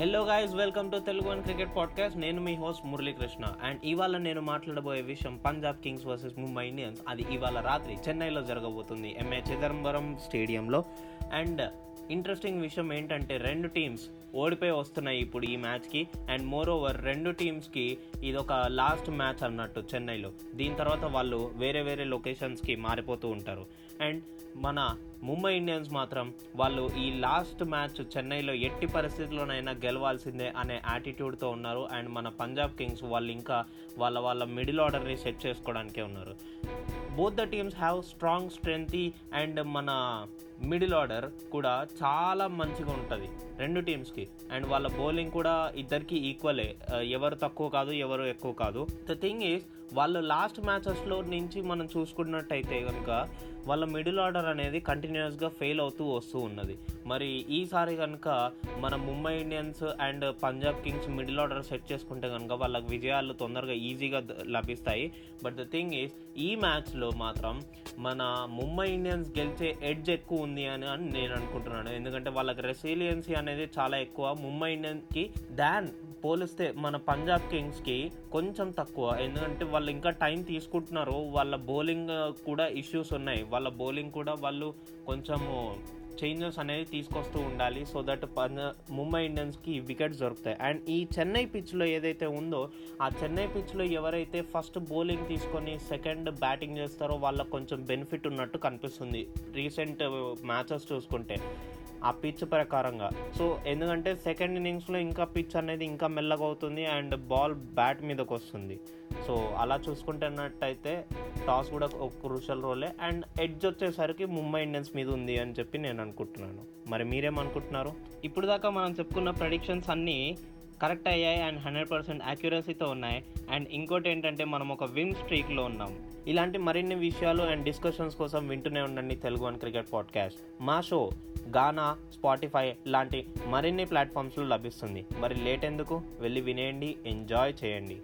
Hello guys welcome to Telugu one cricket podcast నేను మీ host Muralikrishna. And ఇవాళ నేను మాట్లాడబోయే విషయం Punjab Kings versus Mumbai Indians అది ఇవాళ రాత్రి చెన్నైలో జరగబోతుంది. ఎంఏ చిదంబరం స్టేడియంలో అండ్ ఇంట్రెస్టింగ్ విషయం ఏంటంటే రెండు టీమ్స్ ఓడిపోయి వస్తున్నాయి ఇప్పుడు ఈ మ్యాచ్కి అండ్ మోర్ ఓవర్ రెండు టీమ్స్కి ఇది ఒక లాస్ట్ మ్యాచ్ అన్నట్టు చెన్నైలో. దీని తర్వాత వాళ్ళు వేరే వేరే లొకేషన్స్కి మారిపోతూ ఉంటారు. అండ్ మన ముంబై ఇండియన్స్ మాత్రం వాళ్ళు ఈ లాస్ట్ మ్యాచ్ చెన్నైలో ఎట్టి పరిస్థితుల్లోనైనా గెలవాల్సిందే అనే యాటిట్యూడ్తో ఉన్నారు. అండ్ మన పంజాబ్ కింగ్స్ వాళ్ళు ఇంకా వాళ్ళ వాళ్ళ మిడిల్ ఆర్డర్ని సెట్ చేసుకోవడానికే ఉన్నారు. Both the teams have strong strength and మన మిడిల్ ఆర్డర్ కూడా చాలా మంచిగా ఉంటుంది. రెండు టీమ్స్కి. అండ్ వాళ్ళ బౌలింగ్ కూడా ఇద్దరికి ఈక్వలే. ఎవరు తక్కువ కాదు ఎవరు ఎక్కువ కాదు. ద థింగ్ ఈజ్ వాళ్ళు లాస్ట్ మ్యాచెస్లో నుంచి మనం చూసుకున్నట్టయితే కనుక వాళ్ళ మిడిల్ ఆర్డర్ అనేది కంటిన్యూస్గా ఫెయిల్ అవుతూ వస్తూ ఉన్నది. మరి ఈసారి కనుక మన Mumbai Indians and Punjab Kings middle order set చేసుకుంటే కనుక వాళ్ళకి విజయాలు తొందరగా ఈజీగా లభిస్తాయి. బట్ ద థింగ్ ఈస్ ఈ మ్యాచ్లో మాత్రం మన ముంబై ఇండియన్స్ గెలిచే ఎడ్జ్ ఎక్కువ ఉంది. అని అని నేను అనుకుంటున్నాను. ఎందుకంటే వాళ్ళకి రెసిలియన్సీ అనేది చాలా ఎక్కువ. ముంబై ఇండియన్స్కి దాన్ పోలిస్తే మన పంజాబ్ కింగ్స్కి కొంచెం తక్కువ. ఎందుకంటే వాళ్ళు ఇంకా టైం తీసుకుంటున్నారు. వాళ్ళ బౌలింగ్ కూడా ఇష్యూస్ ఉన్నాయి. వాళ్ళ బౌలింగ్ కూడా వాళ్ళు కొంచెము చేంజెస్ అనేది తీసుకొస్తూ ఉండాలి. సో దట్ ముంబై ఇండియన్స్కి వికెట్స్ దొరుకుతాయి. అండ్ ఈ చెన్నై పిచ్లో ఏదైతే ఉందో ఆ చెన్నై పిచ్లో ఎవరైతే ఫస్ట్ బౌలింగ్ తీసుకొని సెకండ్ బ్యాటింగ్ చేస్తారో వాళ్ళకి కొంచెం బెనిఫిట్ ఉన్నట్టు కనిపిస్తుంది. రీసెంట్ మ్యాచెస్ చూసుకుంటే. ఆ పిచ్ ప్రకారంగా. సో ఎందుకంటే సెకండ్ ఇన్నింగ్స్లో ఇంకా పిచ్ అనేది ఇంకా మెల్లగా అవుతుంది అండ్ బాల్ బ్యాట్ మీదకి వస్తుంది. సో అలా చూసుకుంటున్నట్టయితే టాస్ కూడా ఒక క్రూషల్ రోలే అండ్ ఎడ్జ్ వచ్చేసరికి ముంబై ఇండియన్స్ మీద ఉంది అని చెప్పి నేను అనుకుంటున్నాను. మరి మీరేమనుకుంటున్నారు? ఇప్పుడు దాకా మనం చెప్పుకున్న ప్రెడిక్షన్స్ అన్నీ కరెక్ట్ అయ్యాయి అండ్ హండ్రెడ్ పర్సెంట్ యాక్యురసీతో ఉన్నాయి. అండ్ ఇంకోటి ఏంటంటే మనం ఒక విన్ స్ట్రీక్లో ఉన్నాం. ఇలాంటి మరిన్ని విషయాలు అండ్ డిస్కషన్స్ కోసం వింటూనే ఉండండి తెలుగు అండ్ క్రికెట్ పాడ్కాస్ట్. మా షో గానా స్పాటిఫై లాంటి మరిన్ని ప్లాట్ఫామ్స్లో లభిస్తుంది. మరి లేట్ ఎందుకు? వెళ్ళి వినేయండి ఎంజాయ్ చేయండి.